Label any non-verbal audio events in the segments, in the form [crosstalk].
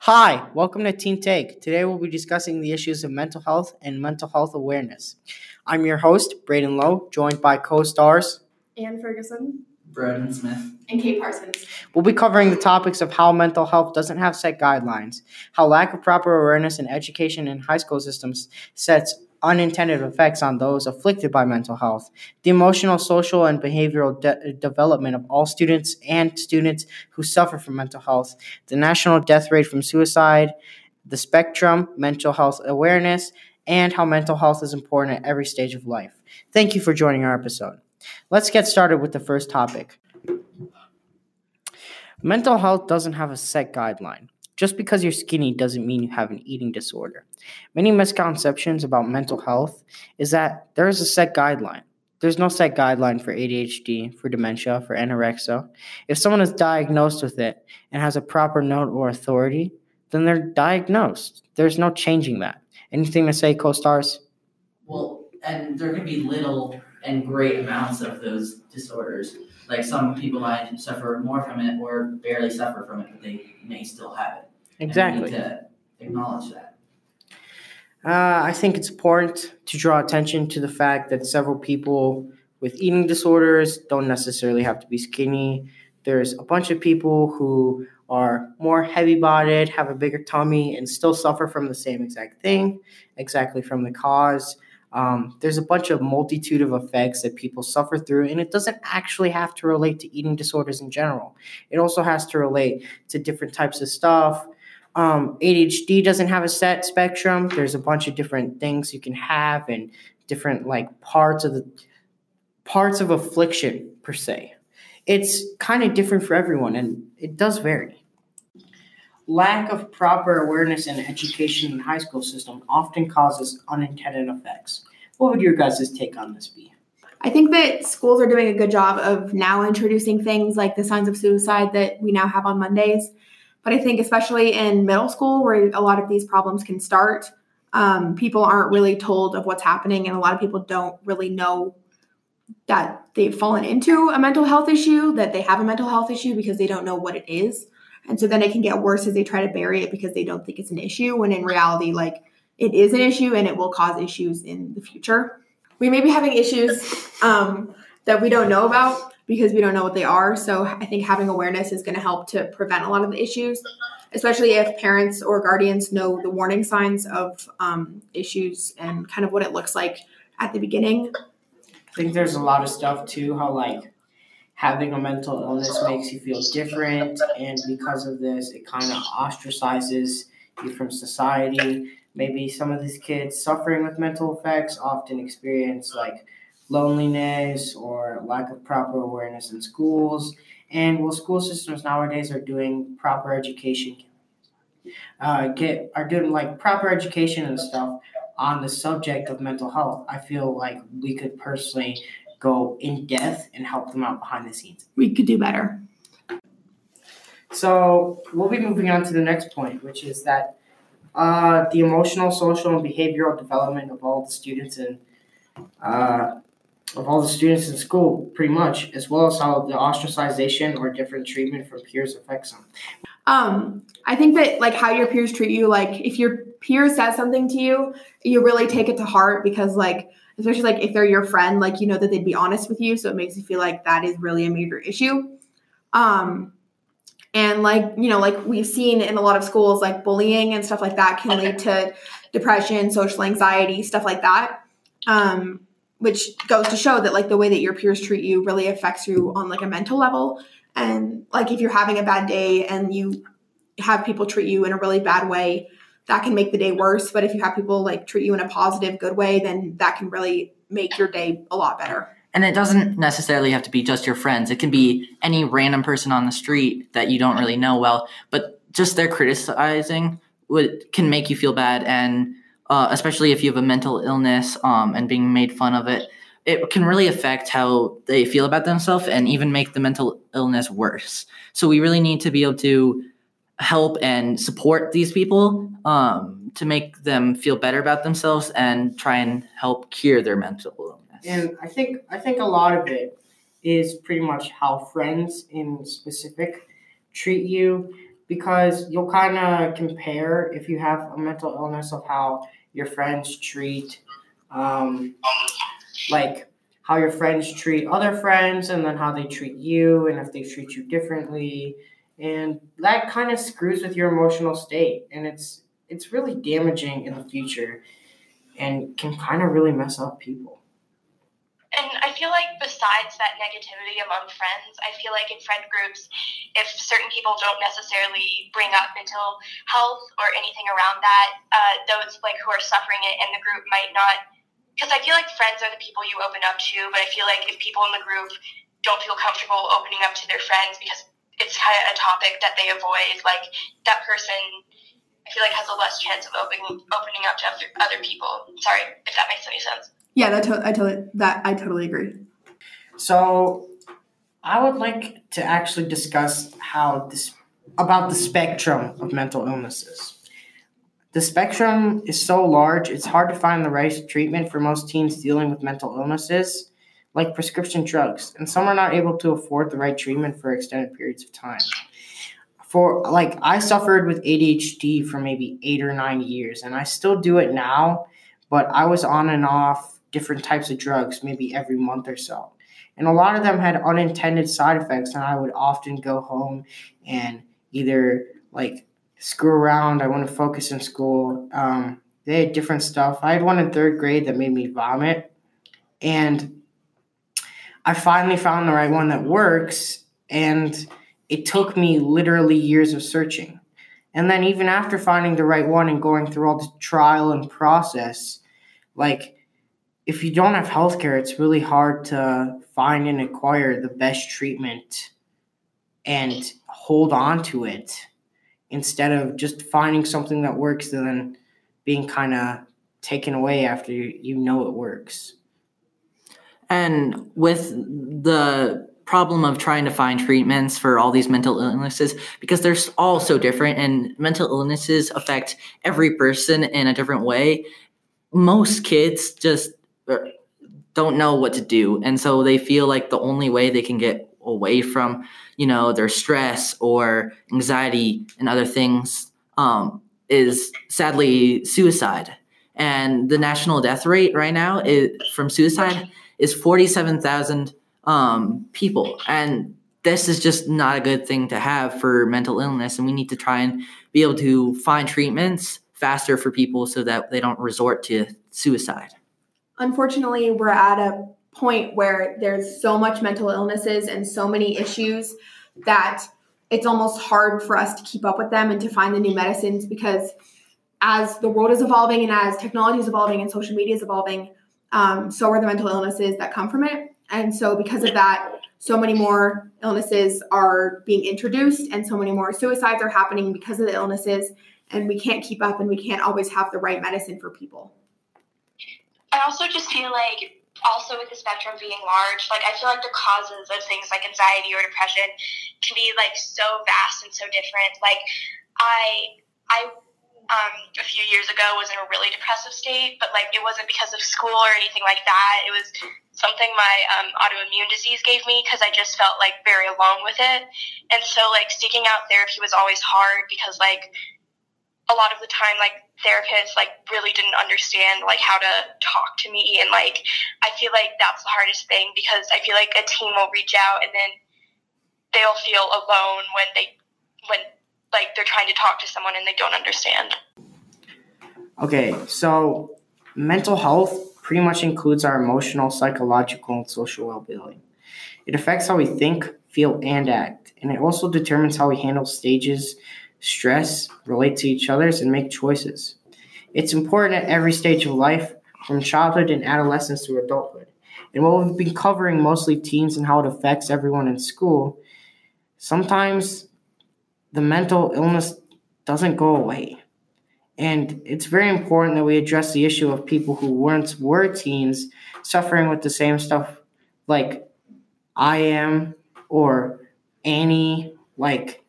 Hi, welcome to Teen Take. Today we'll be discussing the issues of mental health and mental health awareness. I'm your host, Braden Lowe, joined by co stars Ann Ferguson, Braden Smith. and Kate Parsons. We'll be covering the topics of how mental health doesn't have set guidelines, how lack of proper awareness and education in high school systems sets unintended effects on those afflicted by mental health, the emotional, social, and behavioral de- development of all students and students who suffer from mental health, the national death rate from suicide, the spectrum, mental health awareness, and how mental health is important at every stage of life. Thank you for joining our episode. Let's get started with the first topic. Mental health doesn't have a set guideline. Just because you're skinny doesn't mean you have an eating disorder. Many misconceptions about mental health is that there is a set guideline. There's no set guideline for ADHD, for dementia, for anorexia. If someone is diagnosed with it and has a proper note or authority, then they're diagnosed. There's no changing that. Anything to say, co stars? Well, and there can be little and great amounts of those disorders. Like some people might suffer more from it or barely suffer from it, but they may still have it. Exactly. need to acknowledge that. Uh, I think it's important to draw attention to the fact that several people with eating disorders don't necessarily have to be skinny. There's a bunch of people who are more heavy bodied, have a bigger tummy, and still suffer from the same exact thing, exactly from the cause. Um, there's a bunch of multitude of effects that people suffer through, and it doesn't actually have to relate to eating disorders in general. It also has to relate to different types of stuff, um, ADHD doesn't have a set spectrum. There's a bunch of different things you can have and different like parts of the parts of affliction per se. It's kind of different for everyone and it does vary. Lack of proper awareness and education in the high school system often causes unintended effects. What would your guys' take on this be? I think that schools are doing a good job of now introducing things like the signs of suicide that we now have on Mondays. But I think, especially in middle school, where a lot of these problems can start, um, people aren't really told of what's happening, and a lot of people don't really know that they've fallen into a mental health issue, that they have a mental health issue because they don't know what it is. And so then it can get worse as they try to bury it because they don't think it's an issue, when in reality, like it is an issue and it will cause issues in the future. We may be having issues um, that we don't know about because we don't know what they are. So I think having awareness is going to help to prevent a lot of the issues, especially if parents or guardians know the warning signs of um, issues and kind of what it looks like at the beginning. I think there's a lot of stuff too, how like having a mental illness makes you feel different, and because of this, it kind of ostracizes you from society. Maybe some of these kids suffering with mental effects often experience like loneliness or lack of proper awareness in schools. And well, school systems nowadays are doing proper education, uh, get are doing like proper education and stuff on the subject of mental health. I feel like we could personally go in depth and help them out behind the scenes. We could do better. So we'll be moving on to the next point, which is that uh, the emotional, social, and behavioral development of all the students in uh, of all the students in school, pretty much, as well as how the ostracization or different treatment from peers affects them. Um, I think that like how your peers treat you, like if your peer says something to you, you really take it to heart because like especially like if they're your friend, like you know that they'd be honest with you, so it makes you feel like that is really a major issue. Um, and like you know, like we've seen in a lot of schools, like bullying and stuff like that can [laughs] lead to depression, social anxiety, stuff like that. Um, which goes to show that like the way that your peers treat you really affects you on like a mental level and like if you're having a bad day and you have people treat you in a really bad way that can make the day worse but if you have people like treat you in a positive good way then that can really make your day a lot better And it doesn't necessarily have to be just your friends. It can be any random person on the street that you don't really know well, but just their criticizing would can make you feel bad, and uh, especially if you have a mental illness um, and being made fun of it, it can really affect how they feel about themselves and even make the mental illness worse. So we really need to be able to help and support these people um, to make them feel better about themselves and try and help cure their mental illness. And I think I think a lot of it is pretty much how friends in specific treat you. because you'll kind of compare if you have a mental illness of how your friends treat um, like how your friends treat other friends and then how they treat you and if they treat you differently and that kind of screws with your emotional state and it's it's really damaging in the future and can kind of really mess up people and I feel like besides that negativity among friends, I feel like in friend groups, if certain people don't necessarily bring up mental health or anything around that, uh, those like who are suffering it in the group might not. Because I feel like friends are the people you open up to, but I feel like if people in the group don't feel comfortable opening up to their friends because it's kind of a topic that they avoid, like that person I feel like has a less chance of opening opening up to other people. Sorry if that makes any sense. Yeah, that to- I totally that I totally agree. So, I would like to actually discuss how this about the spectrum of mental illnesses. The spectrum is so large, it's hard to find the right treatment for most teens dealing with mental illnesses, like prescription drugs, and some are not able to afford the right treatment for extended periods of time. For like I suffered with ADHD for maybe 8 or 9 years and I still do it now, but I was on and off different types of drugs maybe every month or so. And a lot of them had unintended side effects, and I would often go home and either like screw around. I want to focus in school. Um, they had different stuff. I had one in third grade that made me vomit, and I finally found the right one that works. And it took me literally years of searching. And then even after finding the right one and going through all the trial and process, like if you don't have healthcare, it's really hard to find and acquire the best treatment and hold on to it instead of just finding something that works and then being kind of taken away after you, you know it works. And with the problem of trying to find treatments for all these mental illnesses because they're all so different and mental illnesses affect every person in a different way most kids just don't know what to do. And so they feel like the only way they can get away from you know their stress or anxiety and other things um, is sadly suicide. And the national death rate right now is from suicide is 47,000 um, people. And this is just not a good thing to have for mental illness. And we need to try and be able to find treatments faster for people so that they don't resort to suicide. Unfortunately, we're at a point where there's so much mental illnesses and so many issues that it's almost hard for us to keep up with them and to find the new medicines because as the world is evolving and as technology is evolving and social media is evolving, um, so are the mental illnesses that come from it. And so, because of that, so many more illnesses are being introduced and so many more suicides are happening because of the illnesses. And we can't keep up and we can't always have the right medicine for people. I also just feel like also with the spectrum being large, like I feel like the causes of things like anxiety or depression can be like so vast and so different. Like I I um, a few years ago was in a really depressive state, but like it wasn't because of school or anything like that. It was something my um, autoimmune disease gave me because I just felt like very alone with it. And so like seeking out therapy was always hard because like a lot of the time like therapists like really didn't understand like how to talk to me and like I feel like that's the hardest thing because I feel like a team will reach out and then they'll feel alone when they when like they're trying to talk to someone and they don't understand. Okay, so mental health pretty much includes our emotional, psychological, and social well-being. It affects how we think, feel, and act, and it also determines how we handle stages stress, relate to each others, and make choices. It's important at every stage of life, from childhood and adolescence to adulthood. And while we've been covering mostly teens and how it affects everyone in school, sometimes the mental illness doesn't go away. And it's very important that we address the issue of people who once were teens suffering with the same stuff like I am or Annie, like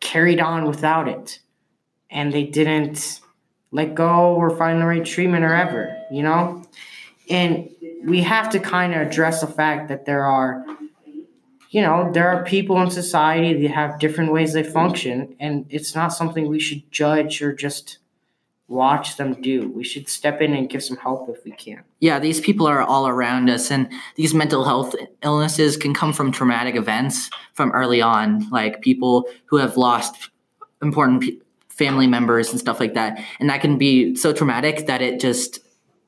carried on without it and they didn't let go or find the right treatment or ever, you know? And we have to kind of address the fact that there are you know, there are people in society that have different ways they function, and it's not something we should judge or just watch them do. We should step in and give some help if we can. Yeah, these people are all around us, and these mental health illnesses can come from traumatic events from early on, like people who have lost important pe- family members and stuff like that. And that can be so traumatic that it just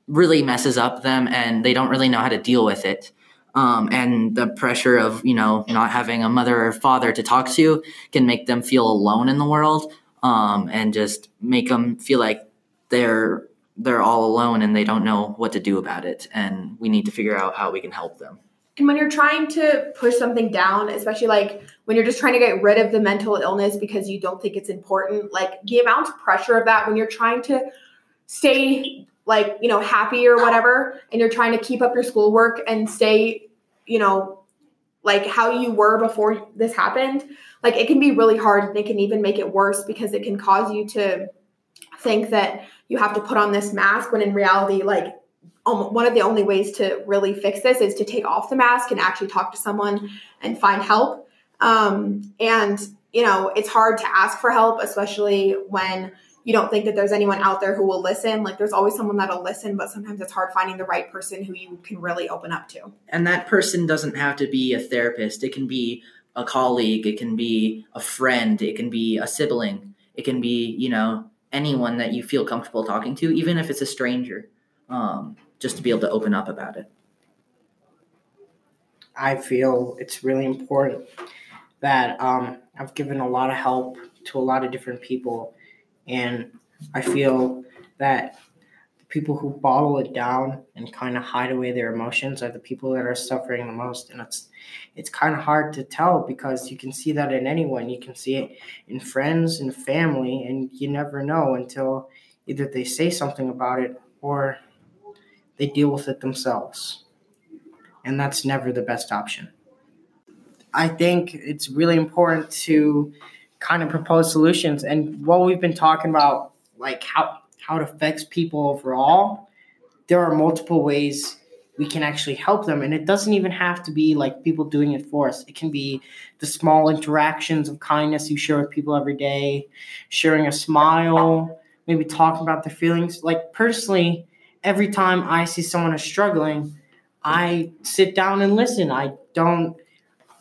really messes up them and they don't really know how to deal with it. Um, and the pressure of you know not having a mother or father to talk to can make them feel alone in the world um, and just make them feel like they're they're all alone and they don't know what to do about it. And we need to figure out how we can help them. And when you're trying to push something down, especially like when you're just trying to get rid of the mental illness because you don't think it's important, like the amount of pressure of that when you're trying to stay like, you know, happy or whatever, and you're trying to keep up your schoolwork and stay, you know, like how you were before this happened, like it can be really hard and it can even make it worse because it can cause you to think that you have to put on this mask when in reality, like um, one of the only ways to really fix this is to take off the mask and actually talk to someone and find help. Um, and you know, it's hard to ask for help, especially when you don't think that there's anyone out there who will listen. Like there's always someone that'll listen, but sometimes it's hard finding the right person who you can really open up to. and that person doesn't have to be a therapist. It can be a colleague. It can be a friend. It can be a sibling. It can be you know anyone that you feel comfortable talking to even if it's a stranger um, just to be able to open up about it. I feel it's really important that um, I've given a lot of help to a lot of different people, and I feel that the people who bottle it down and kind of hide away their emotions are the people that are suffering the most, and it's it's kind of hard to tell because you can see that in anyone. You can see it in friends and family, and you never know until either they say something about it or they deal with it themselves and that's never the best option. I think it's really important to kind of propose solutions. And what we've been talking about like how how it affects people overall there are multiple ways we can actually help them. And it doesn't even have to be like people doing it for us. It can be the small interactions of kindness you share with people every day sharing a smile maybe talking about their feelings. Like personally every time i see someone is struggling I sit down and listen. I don't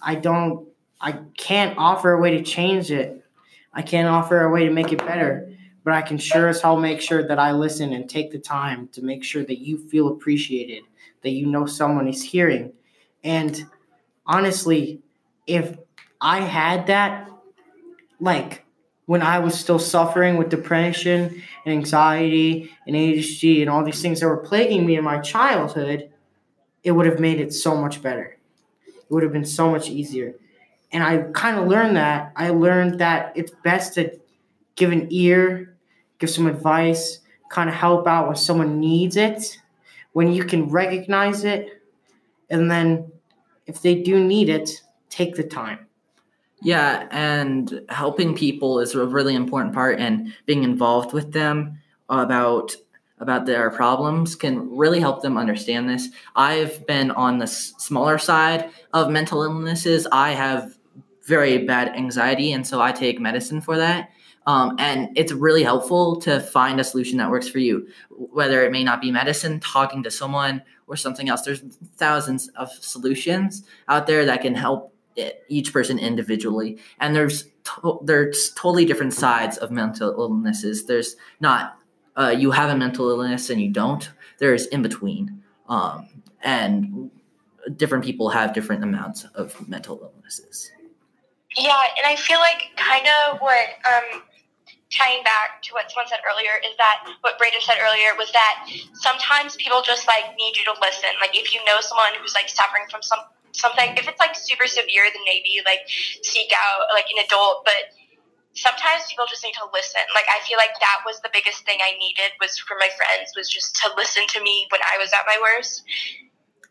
I don't I can't offer a way to change it. I can't offer a way to make it better, but I can sure as hell make sure that I listen and take the time to make sure that you feel appreciated, that you know someone is hearing. And honestly, if I had that like when I was still suffering with depression and anxiety and ADHD and all these things that were plaguing me in my childhood, it would have made it so much better. It would have been so much easier. And I kind of learned that. I learned that it's best to give an ear, give some advice, kind of help out when someone needs it, when you can recognize it. And then if they do need it, take the time. Yeah, and helping people is a really important part, and being involved with them about about their problems can really help them understand this. I've been on the s- smaller side of mental illnesses. I have very bad anxiety, and so I take medicine for that. Um, and it's really helpful to find a solution that works for you, whether it may not be medicine, talking to someone, or something else. There's thousands of solutions out there that can help each person individually, and there's to- there's totally different sides of mental illnesses. There's not uh, you have a mental illness and you don't. There's in between, um, and different people have different amounts of mental illnesses. Yeah, and I feel like kind of what um, tying back to what someone said earlier is that what Braden said earlier was that sometimes people just like need you to listen. Like if you know someone who's like suffering from some something, if it's like super severe, then maybe like seek out like an adult. But sometimes people just need to listen. Like I feel like that was the biggest thing I needed was for my friends was just to listen to me when I was at my worst.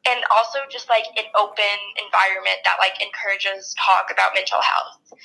And also just like an open environment that like encourages talk about mental health.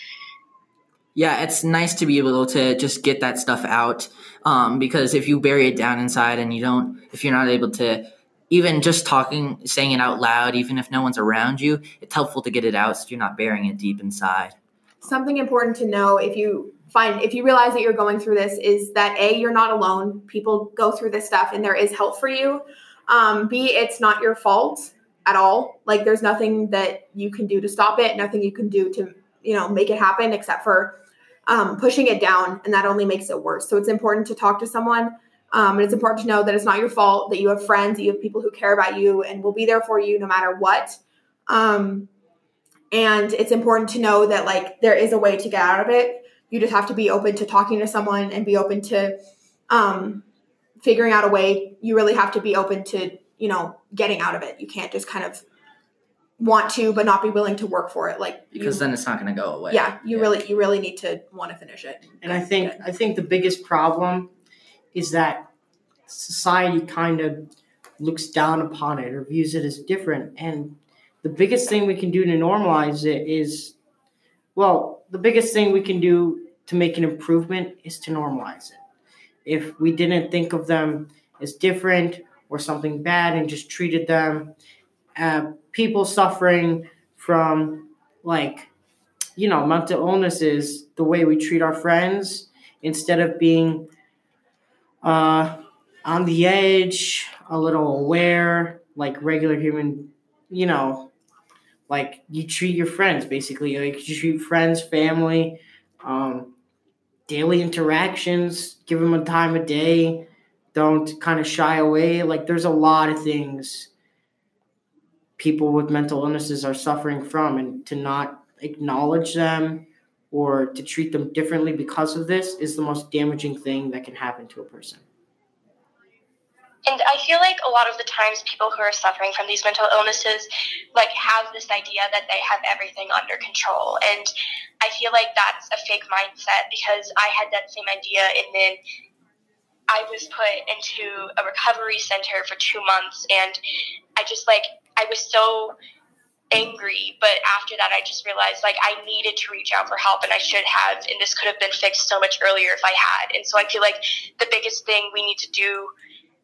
Yeah, it's nice to be able to just get that stuff out um, because if you bury it down inside and you don't, if you're not able to even just talking, saying it out loud, even if no one's around you, it's helpful to get it out so you're not burying it deep inside. Something important to know if you find if you realize that you're going through this is that a you're not alone. People go through this stuff, and there is help for you. Um, b it's not your fault at all. Like there's nothing that you can do to stop it. Nothing you can do to you know make it happen except for um, pushing it down, and that only makes it worse. So it's important to talk to someone. Um, and it's important to know that it's not your fault, that you have friends, that you have people who care about you and will be there for you no matter what. Um, and it's important to know that like there is a way to get out of it. You just have to be open to talking to someone and be open to um, figuring out a way. You really have to be open to you know getting out of it. You can't just kind of want to but not be willing to work for it. Like Because you, then it's not going to go away. yeah, you really you really need to want to finish it. And I think I think the biggest problem is that society kind of looks down upon it or views it as different. And the biggest thing we can do to normalize it is, well, the biggest thing we can do to make an improvement is to normalize it. If we didn't think of them as different or something bad and just treated them, uh, people suffering from like, you know, mental illnesses, the way we treat our friends instead of being uh, on the edge, a little aware, like regular human, you know, like you treat your friends basically, like you treat friends, family, um, daily interactions, give them a time of day, don't kind of shy away. Like there's a lot of things people with mental illnesses are suffering from, and to not acknowledge them or to treat them differently because of this is the most damaging thing that can happen to a person. And I feel like a lot of the times people who are suffering from these mental illnesses like have this idea that they have everything under control. And I feel like that's a fake mindset because I had that same idea and then I was put into a recovery center for two months and I just like I was so angry but after that i just realized like i needed to reach out for help and i should have and this could have been fixed so much earlier if i had and so i feel like the biggest thing we need to do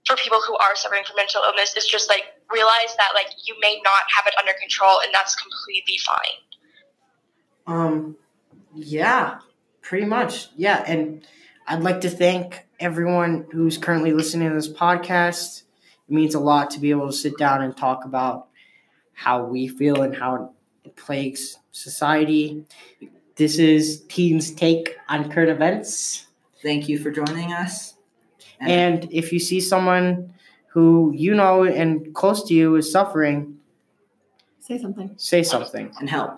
for people who are suffering from mental illness is just like realize that like you may not have it under control and that's completely fine Um, yeah, pretty much. Yeah, and I'd like to thank everyone who's currently listening to this podcast. It means a lot to be able to sit down and talk about how we feel and how it plagues society. This is Teens Take on Current Events. Thank you for joining us. And if you see someone who you know and close to you is suffering, Say something. say something. and help.